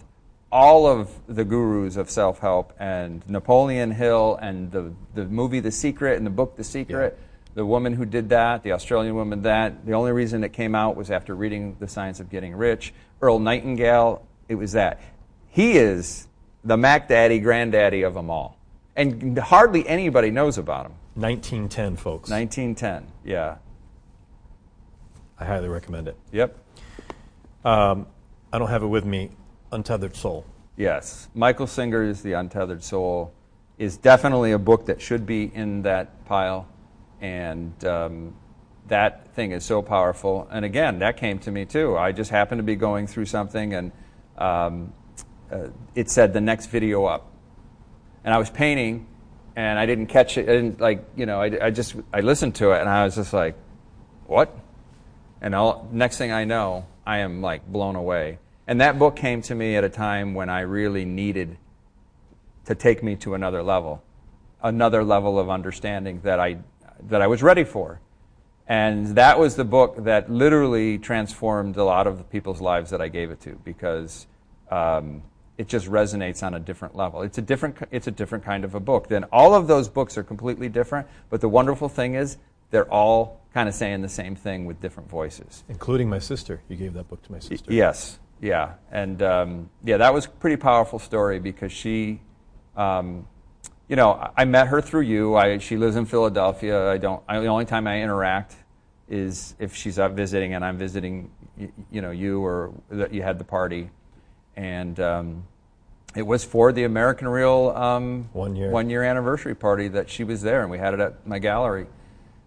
all of the gurus of self help and Napoleon Hill and the, the movie The Secret and the book The Secret. Yeah. The woman who did that, the Australian woman that, the only reason it came out was after reading The Science of Getting Rich. Earl Nightingale, it was that. He is the Mac Daddy, granddaddy of them all. And hardly anybody knows about him. 1910, folks. 1910, yeah. I highly recommend it. Yep. Um, I don't have it with me. Untethered Soul. Yes, Michael Singer's The Untethered Soul is definitely a book that should be in that pile, and um, that thing is so powerful. And again, that came to me too. I just happened to be going through something, and um, uh, it said the next video up, and I was painting, and I didn't catch it. I didn't like you know. I, I just I listened to it, and I was just like, what? And all, next thing I know, I am like blown away. And that book came to me at a time when I really needed to take me to another level, another level of understanding that I, that I was ready for. And that was the book that literally transformed a lot of the people's lives that I gave it to because um, it just resonates on a different level. It's a different, it's a different kind of a book. Then all of those books are completely different, but the wonderful thing is they're all kind of saying the same thing with different voices. Including my sister. You gave that book to my sister. yes, yeah. And um, yeah, that was a pretty powerful story because she, um, you know, I met her through you. I, she lives in Philadelphia. I don't, I, the only time I interact is if she's out visiting and I'm visiting, you, you know, you or that you had the party. And um, it was for the American Real um, one year one year anniversary party that she was there, and we had it at my gallery.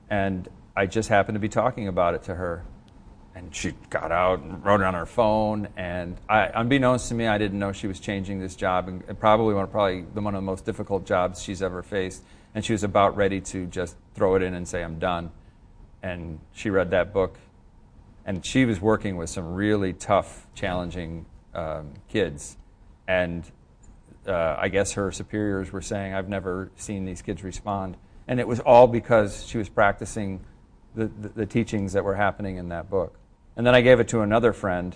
And I just happened to be talking about it to her. And she got out and wrote it on her phone. And I, unbeknownst to me, I didn't know she was changing this job, and, probably one of probably one of the most difficult jobs she's ever faced. And she was about ready to just throw it in and say, "I'm done." And she read that book, and she was working with some really tough, challenging um, kids, and uh, I guess her superiors were saying, I've never seen these kids respond. And it was all because she was practicing the, the, teachings that were happening in that book. And then I gave it to another friend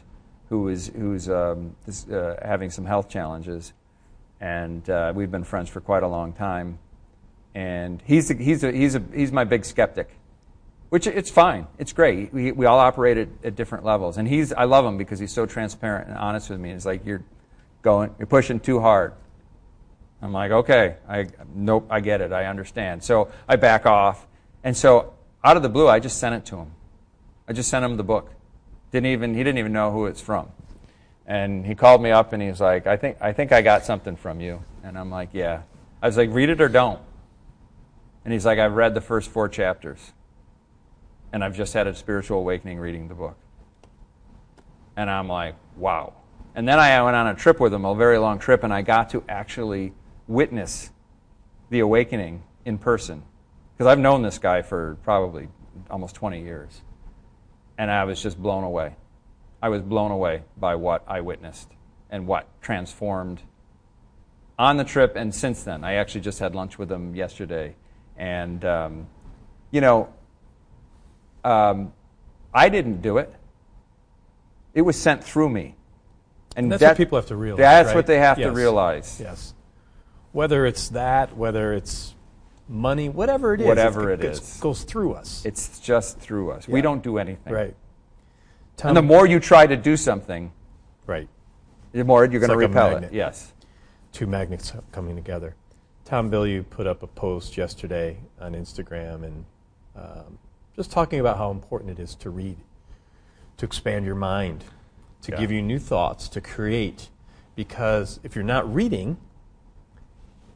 who was who's um, this, uh, having some health challenges, and uh, we've been friends for quite a long time. And he's a, he's a, he's a, he's my big skeptic, which it's fine. It's great. We, we all operate at, at different levels, and he's I love him because he's so transparent and honest with me. It's like you're going you're pushing too hard. I'm like, okay, I nope, I get it, I understand. So I back off, and so out of the blue, I just sent it to him. I just sent him the book. Didn't even he didn't even know who it's from. And he called me up and he's like, I think I think I got something from you. And I'm like, Yeah. I was like, read it or don't. And he's like, I've read the first four chapters. And I've just had a spiritual awakening reading the book. And I'm like, wow. And then I went on a trip with him, a very long trip, and I got to actually witness the awakening in person. Because I've known this guy for probably almost 20 years and I was just blown away. I was blown away by what I witnessed and what transformed on the trip and since then. I actually just had lunch with him yesterday. And, um, you know, um, I didn't do it, it was sent through me. And, that's that, what people have to realize. That's right? what they have yes. to realize. Yes. Whether it's that, whether it's money, whatever it is. Whatever it, it is. goes through us. It's just through us. Yeah. We don't do anything. Right. Tom, and the more you try to do something, right, the more you're going to repel it. Yes. Two magnets coming together. Tom Bilyeu put up a post yesterday on Instagram and um, just talking about how important it is to read, to expand your mind, to yeah. give you new thoughts, to create. Because if you're not reading,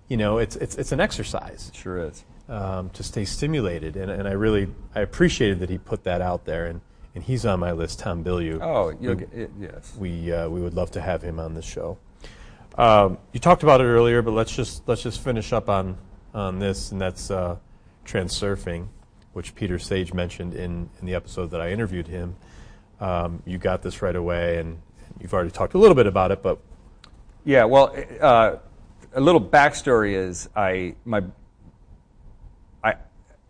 you know, it's, it's, it's an exercise. It sure is. Um, to stay stimulated. And, and I really I appreciated that he put that out there. And, and he's on my list, Tom Bilyeu. Oh, we, get, yes. We, uh, we would love to have him on the show. Um, you talked about it earlier, but let's just, let's just finish up on, on this, and that's uh, transurfing, which Peter Sage mentioned in, in the episode that I interviewed him. Um, you got this right away, and you've already talked a little bit about it, but. Yeah, well, uh, a little backstory is I my I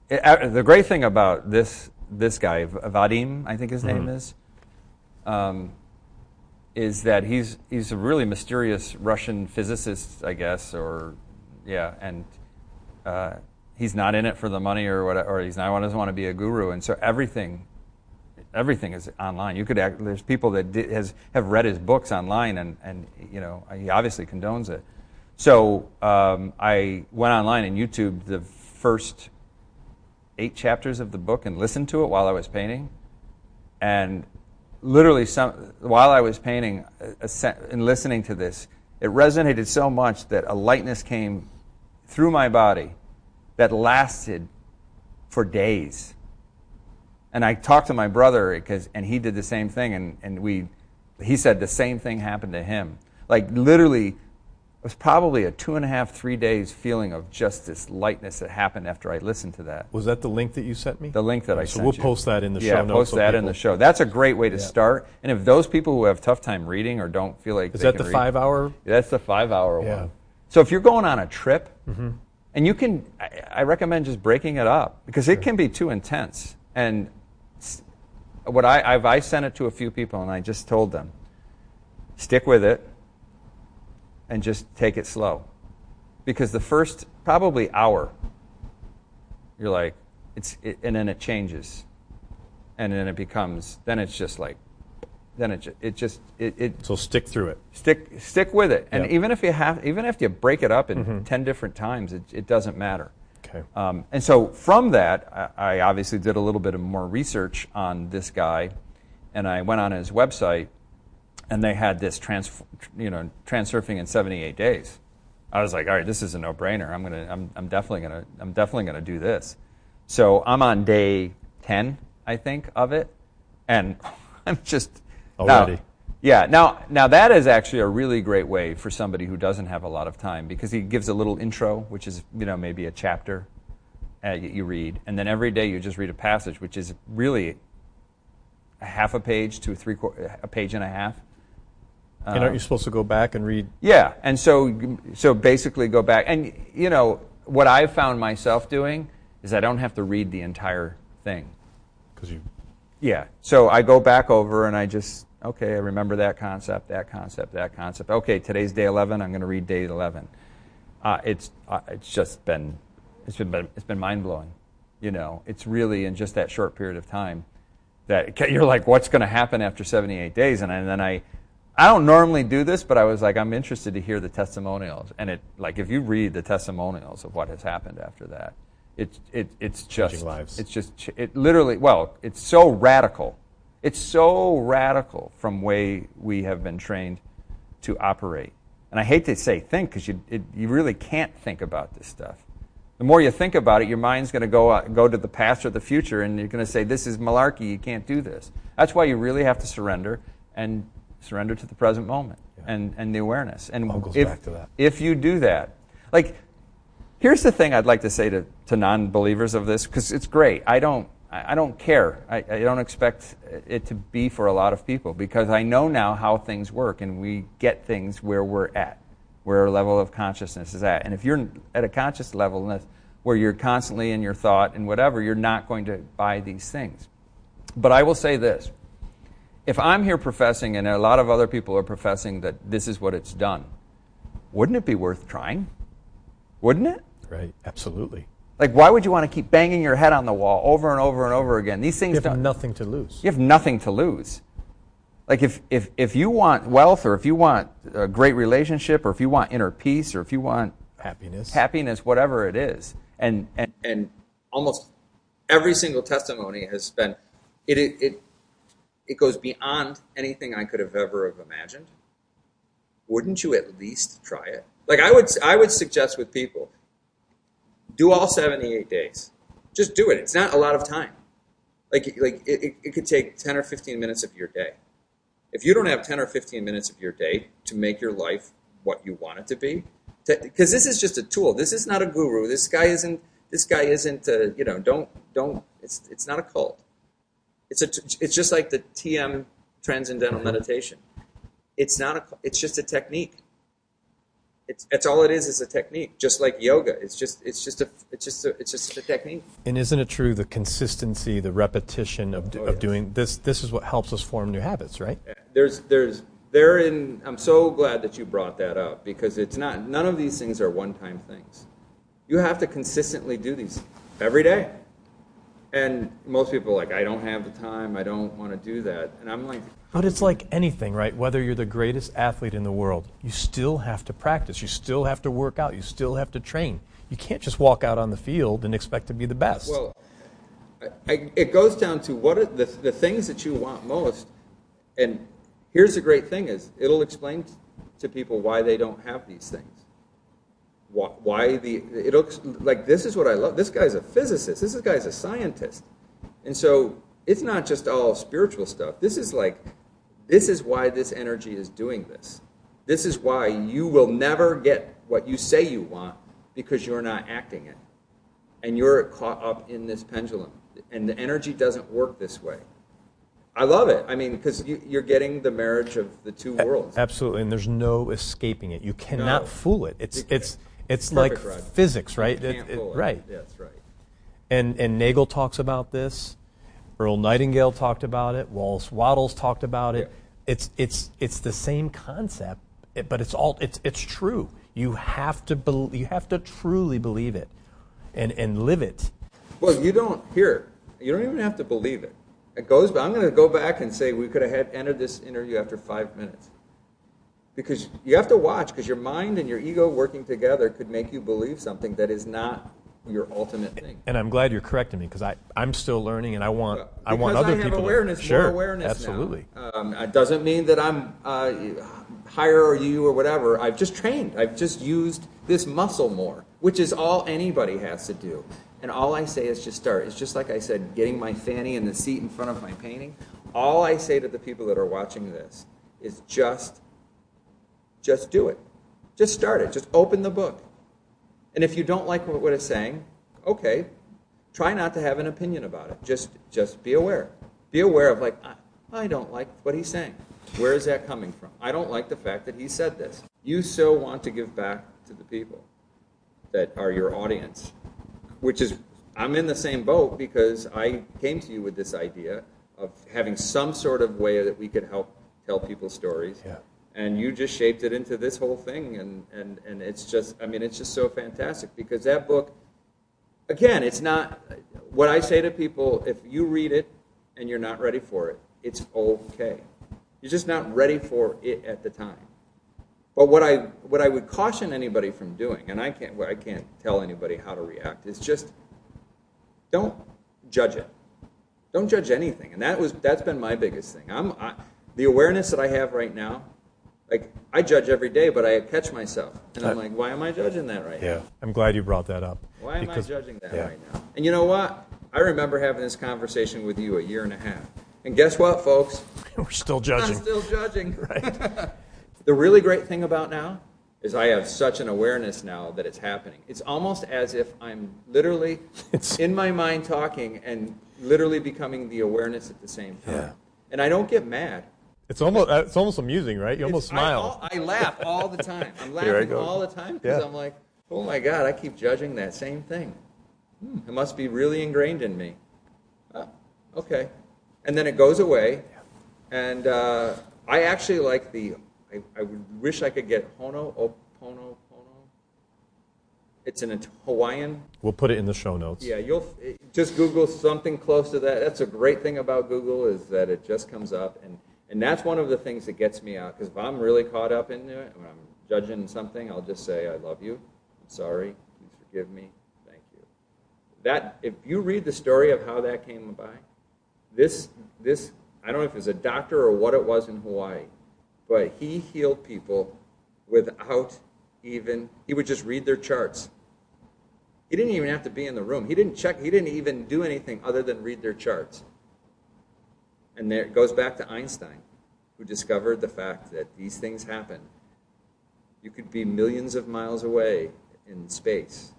it, the great thing about this this guy Vadim I think his mm-hmm. name is um, is that he's he's a really mysterious Russian physicist I guess or yeah and uh, he's not in it for the money or what or he's not doesn't want to be a guru and so everything everything is online. You could act, there's people that did, has have read his books online and and you know he obviously condones it. So um, I went online and YouTube the first eight chapters of the book and listened to it while I was painting. And literally, some, while I was painting and listening to this, it resonated so much that a lightness came through my body that lasted for days. And I talked to my brother because, and he did the same thing, and, and we, he said the same thing happened to him. Like literally, was probably a two and a half, three days feeling of just this lightness that happened after I listened to that. Was that the link that you sent me? The link that I sent so sent we'll you. post that in the yeah, show notes. Yeah, post that in the show. That's a great way to yeah. start. And if those people who have tough time reading or don't feel like is that the read, five hour? That's the five hour yeah. one. So if you're going on a trip, mm-hmm. and you can, I, I, recommend just breaking it up because sure. it can be too intense. And what I I've I sent it to a few people, and I just told them, stick with it, and just take it slow because the first probably hour, you're like, it's, it, and then it changes, and then it becomes, then it's just like, then it, it just it, it so stick through it. Stick stick with it, and yep. even if you have, even if you break it up in mm-hmm. ten different times, it, it doesn't matter. Okay. Um, and so from that, I, I obviously did a little bit of more research on this guy, and I went on his website, and they had this trans, you know, transurfing in 78 days. I was like, all right, this is a no-brainer. I'm gonna, I'm, I'm definitely gonna, I'm definitely gonna do this. So I'm on day ten, I think, of it, and I'm just already. Now, yeah. Now, now that is actually a really great way for somebody who doesn't have a lot of time because he gives a little intro, which is you know maybe a chapter uh, you read, and then every day you just read a passage, which is really a half a page to a three a page and a half and aren't you supposed to go back and read? Yeah, and so so basically go back and you know what I've found myself doing is I don't have to read the entire thing. Because you Yeah, so I go back over and I just okay, I remember that concept, that concept, that concept. Okay, today's day 11. I'm going to read day 11. Uh, it's uh, it's just been it's been it's been mind blowing. You know, it's really in just that short period of time that you're like, what's going to happen after 78 days? And, and then I, I don't normally do this, but I was like, I'm interested to hear the testimonials. And it, like, if you read the testimonials of what has happened after that, it, it, it's just, lives. it's just, it literally, well, it's so radical. It's so radical from way we have been trained to operate. And I hate to say think because you, it, you really can't think about this stuff. The more you think about it, your mind's going to go, uh, go to the past or the future, and you're going to say, This is malarkey, you can't do this. That's why you really have to surrender and surrender to the present moment and, and the awareness. And if, back to that. if you do that, like, here's the thing I'd like to say to, to non believers of this, because it's great. I don't, I I don't care. I, I don't expect it to be for a lot of people because I know now how things work and we get things where we're at, where our level of consciousness is at. And if you're at a conscious level where you're constantly in your thought and whatever, you're not going to buy these things. But I will say this if I'm here professing and a lot of other people are professing that this is what it's done, wouldn't it be worth trying? Wouldn't it? right, absolutely. Like, why would you want to keep banging your head on the wall over and over and over again? These things You have don't. nothing to lose. You have nothing to lose. Like, if, if, if you want wealth, or if you want a great relationship, or if you want inner peace, or if you want Happiness. happiness, whatever it is, and, and, and almost every single testimony has been, it, it, it, it goes beyond anything I could have ever have imagined. Wouldn't you at least try it? Like, I would, I would suggest with people, do all 78 days. Just do it. It's not a lot of time. Like, like it, it, could take 10 or 15 minutes of your day. If you don't have 10 or 15 minutes of your day to make your life what you want it to be, because this is just a tool. This is not a guru. This guy isn't. This guy isn't. Uh, you know, don't don't. It's it's not a cult. It's a. It's just like the TM Transcendental mm-hmm. Meditation. It's not a. It's just a technique. It's, it's all it is is a technique, just like yoga. It's just it's just a it's just a, it's just a technique. And isn't it true the consistency, the repetition of, Oh, of yes. doing this? This is what helps us form new habits, right? There's there's therein. I'm so glad that you brought that up because it's not. None of these things are one-time things. You have to consistently do these every day. And most people are like, I don't have the time. I don't want to do that. And I'm like, But it's like anything, right? Whether you're the greatest athlete in the world, you still have to practice. You still have to work out. You still have to train. You can't just walk out on the field and expect to be the best. Well, I, I, it goes down to what are the, the things that you want most. And here's the great thing is it'll explain to people why they don't have these things. Why, why the it looks like this is what I love. This guy's a physicist. This guy's a scientist, and so it's not just all spiritual stuff. This is like this is why this energy is doing this. This is why you will never get what you say you want because you're not acting it and you're caught up in this pendulum and the energy doesn't work this way i love it i mean because you, you're getting the marriage of the two worlds Absolutely, and there's no escaping it. You cannot No. fool it. It's can't. It's like Rod. physics, right? It- it- right. yeah, that's right And and Nagel talks about this. Earl Nightingale talked about it. Wallace Wattles talked about it. It's it's it's the same concept, but it's all it's it's true. You have to bel you have to truly believe it, and and live it. well you don't here you don't even have to believe it it goes i'm going to go back and say we could have had ended this interview after five minutes because you have to watch because your mind and your ego working together could make you believe something that is not your ultimate thing And I'm glad you're correcting me because I I'm still learning, and I want I want Because other have people awareness, to sure more awareness absolutely. Um, it doesn't mean that I'm uh, higher or you or whatever. I've just trained. I've just used this muscle more, which is all anybody has to do. And all I say is just start. It's just like I said, getting my fanny in the seat in front of my painting. All I say to the people that are watching this is just, just do it. Just start it. Just open the book. And if you don't like what, it's saying, okay, try not to have an opinion about it. Just just be aware. Be aware of like I, I don't like what he's saying. Where is that coming from? I don't like the fact that he said this. You so want to give back to the people that are your audience, which is, I'm in the same boat because I came to you with this idea of having some sort of way that we could help tell people stories. Yeah. And you just shaped it into this whole thing, and, and, and it's just, I mean, it's just so fantastic because that book, again, it's not, what I say to people, if you read it and you're not ready for it, it's okay. You're just not ready for it at the time. But what I what I would caution anybody from doing, and I can't I can't tell anybody how to react, is just don't judge it. Don't judge anything, and that was that's been my biggest thing. I'm I, the awareness that I have right now. Like I judge every day, but I catch myself, and I'm uh, like, why am I judging that right now? Yeah. I'm glad you brought that up. Why am I judging that yeah. right now? And you know what? I remember having this conversation with you a year and a half. And guess what, folks? We're still I'm judging. still judging. Right. The really great thing about now is I have such an awareness now that it's happening. It's almost as if I'm literally It's- in my mind talking and literally becoming the awareness at the same time. Yeah. And I don't get mad. It's almost it's almost amusing, right? You almost It's- I- smile. I, laugh all the time. I'm laughing all the time because Yeah. I'm like, oh my God, I keep judging that same thing. Hmm, it must be really ingrained in me. Oh, okay. And then it goes away. And uh, I actually like the, I, I wish I could get Hono Opono Pono. It's in a Hawaiian We'll put it in the show notes. yeah, you'll just Google something close to that. That's a great thing about Google is that it just comes up, and and that's one of the things that gets me out. Because if I'm really caught up into it, when I'm judging something, I'll just say, "I love you. I'm sorry. Please forgive me. Thank you." That if you read the story of how that came by, this this I don't know if it was a doctor or what it was in Hawaii, but he healed people without even he would just read their charts. He didn't even have to be in the room. He didn't check. He didn't even do anything other than read their charts. And there it goes back to Einstein, who discovered the fact that these things happen. You could be millions of miles away in space,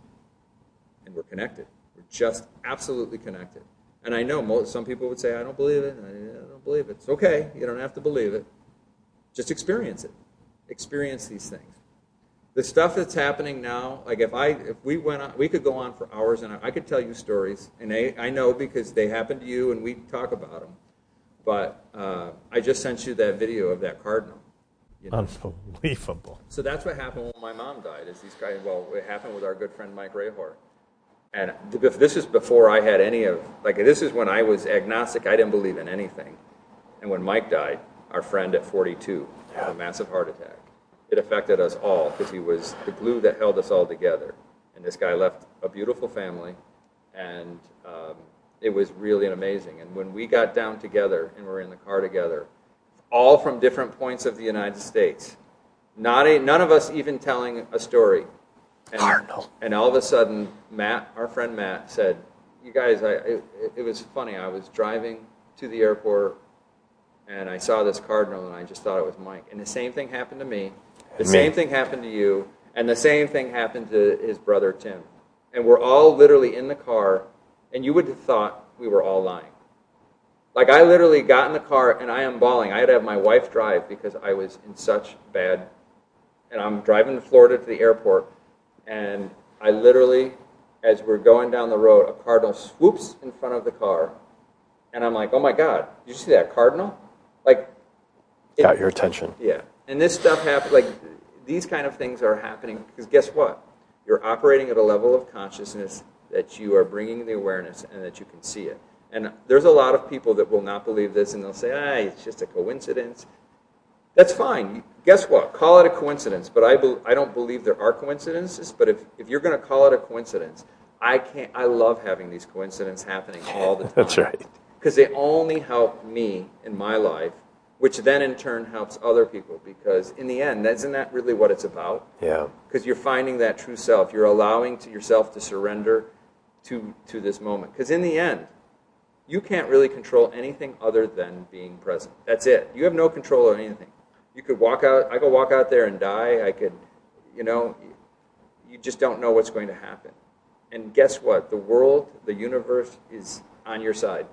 and we're connected. We're just absolutely connected. And I know most, some people would say, "I don't believe it. I don't believe it." It's okay. You don't have to believe it. Just experience it. Experience these things the stuff that's happening now, like if I if we went on, we could go on for hours and I could tell you stories, and I, I know because they happen to you and we talk about them. But uh, I just sent you that video of that cardinal. Unbelievable. So that's what happened when my mom died. Is these guys? Well, it happened with our good friend Mike Rahor. And this is before I had any of like this is when I was agnostic. I didn't believe in anything. And when Mike died, our friend at 42, had a massive heart attack. It affected us all because he was the glue that held us all together. And this guy left a beautiful family, and um, it was really amazing. And when we got down together and were in the car together, all from different points of the United States, not a, none of us even telling a story. And, Cardinal. and all of a sudden, Matt, our friend Matt, said, "You guys, I, it, it was funny. I was driving to the airport, and I saw this cardinal, and I just thought it was Mike. And the same thing happened to me. The Me. same thing happened to you, and the same thing happened to his brother Tim. And we're all literally in the car, and you would have thought we were all lying. Like I literally got in the car and I am bawling. I had to have my wife drive because I was in such bad. And I'm driving to Florida to the airport, and I literally, as we're going down the road, a cardinal swoops in front of the car, and I'm like, "Oh my God! Did you see that cardinal?" Like, it- Got your attention. yeah, and this stuff happens. like these kind of things are happening because guess what? You're operating at a level of consciousness that you are bringing the awareness and that you can see it. And there's a lot of people that will not believe this and they'll say, "Ah, it's just a coincidence." That's fine. Guess what? Call it a coincidence, but I, bel I don't believe there are coincidences. But if, if you're going to call it a coincidence, I can't. I love having these coincidences happening all the time That's right. because they only help me in my life, which then in turn helps other people. Because in the end, isn't that really what it's about? Yeah. Because you're finding that true self. You're allowing to yourself to surrender to to this moment. Because in the end, you can't really control anything other than being present. That's it. You have no control over anything. You could walk out. I could walk out there and die. I could, you know, you just don't know what's going to happen. And guess what? The world, the universe is on your side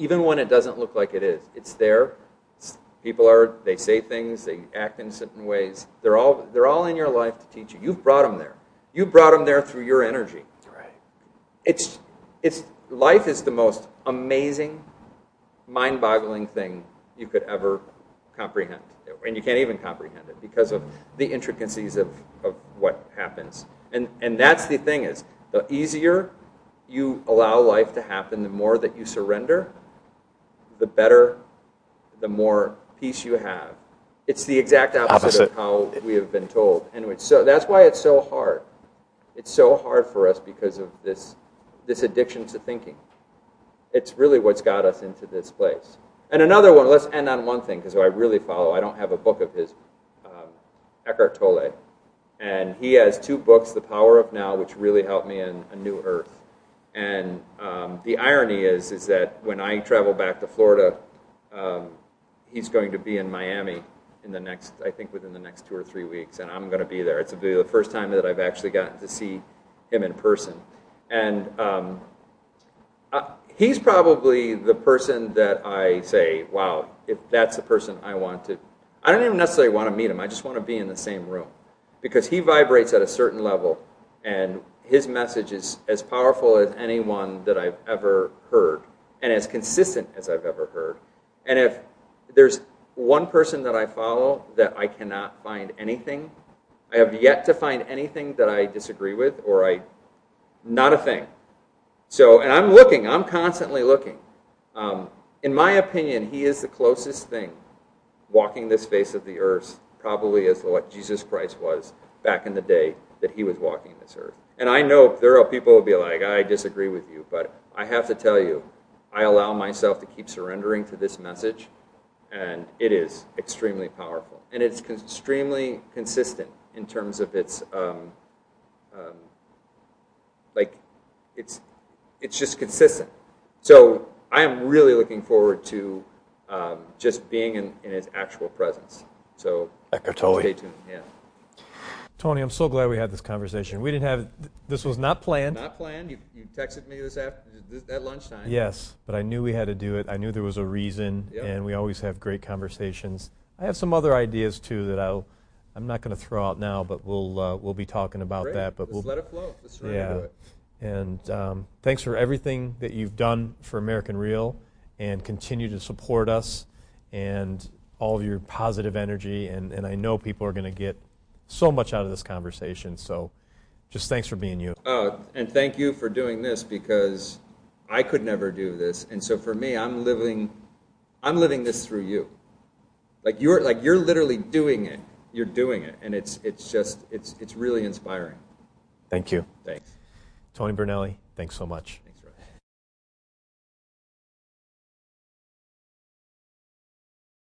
even when it doesn't look like it is. It's there. People are they say things, they act in certain ways. They're all they're all in your life to teach you. You've brought them there. You brought them there through your energy. It's it's life is the most amazing, mind-boggling thing you could ever comprehend, and you can't even comprehend it because of the intricacies of, of what happens. And and that's the thing is the easier you allow life to happen, the more that you surrender, the better, the more peace you have. It's the exact opposite, of how we have been told, and so that's why it's so hard. It's so hard for us because of this this addiction to thinking. It's really what's got us into this place. And another one. Let's end on one thing because I really follow. I don't have a book of his, um, Eckhart Tolle, and he has two books, The Power of Now, which really helped me in A New Earth. And um, the irony is, is that when I travel back to Florida, um, he's going to be in Miami in the next, I think, within the next two or three weeks, and I'm going to be there. It's be the first time that I've actually gotten to see him in person, and um, uh, he's probably the person that I say, "Wow, if that's the person I want to." I don't even necessarily want to meet him. I just want to be in the same room because he vibrates at a certain level, and his message is as powerful as anyone that I've ever heard, and as consistent as I've ever heard. And if there's one person that I follow that I cannot find anything, I have yet to find anything that I disagree with, or I, not a thing. So, and I'm looking, I'm constantly looking. Um, in my opinion, he is the closest thing walking this face of the earth, probably as what Jesus Christ was back in the day that he was walking this earth. And I know there are people who will be like, I disagree with you, but I have to tell you, I allow myself to keep surrendering to this message, and it is extremely powerful. And it's extremely consistent in terms of its, um, um, like, it's, it's just consistent. So I am really looking forward to um, just being in, in his actual presence. So Eckhart Tolle. stay tuned. Yeah. Tony, I'm so glad we had this conversation. We didn't have this was not planned. Not planned. You, you texted me this after this, at lunchtime. Yes, but I knew we had to do it. I knew there was a reason, Yep. and we always have great conversations. I have some other ideas too that I'll. I'm not going to throw out now, but we'll uh, we'll be talking about Great. that. But Let's we'll let it flow. Let's yeah. it. And um, thanks for everything that you've done for American Real, and continue to support us, and all of your positive energy. And, and I know people are going to get so much out of this conversation. So, just thanks for being you. Uh, and thank you for doing this because I could never do this. And so for me, I'm living, I'm living this through you. Like you're, like you're literally doing it. You're doing it, and it's, it's just, it's, it's really inspiring. Thank you, Thanks. Tony Brunelli. Thanks so much.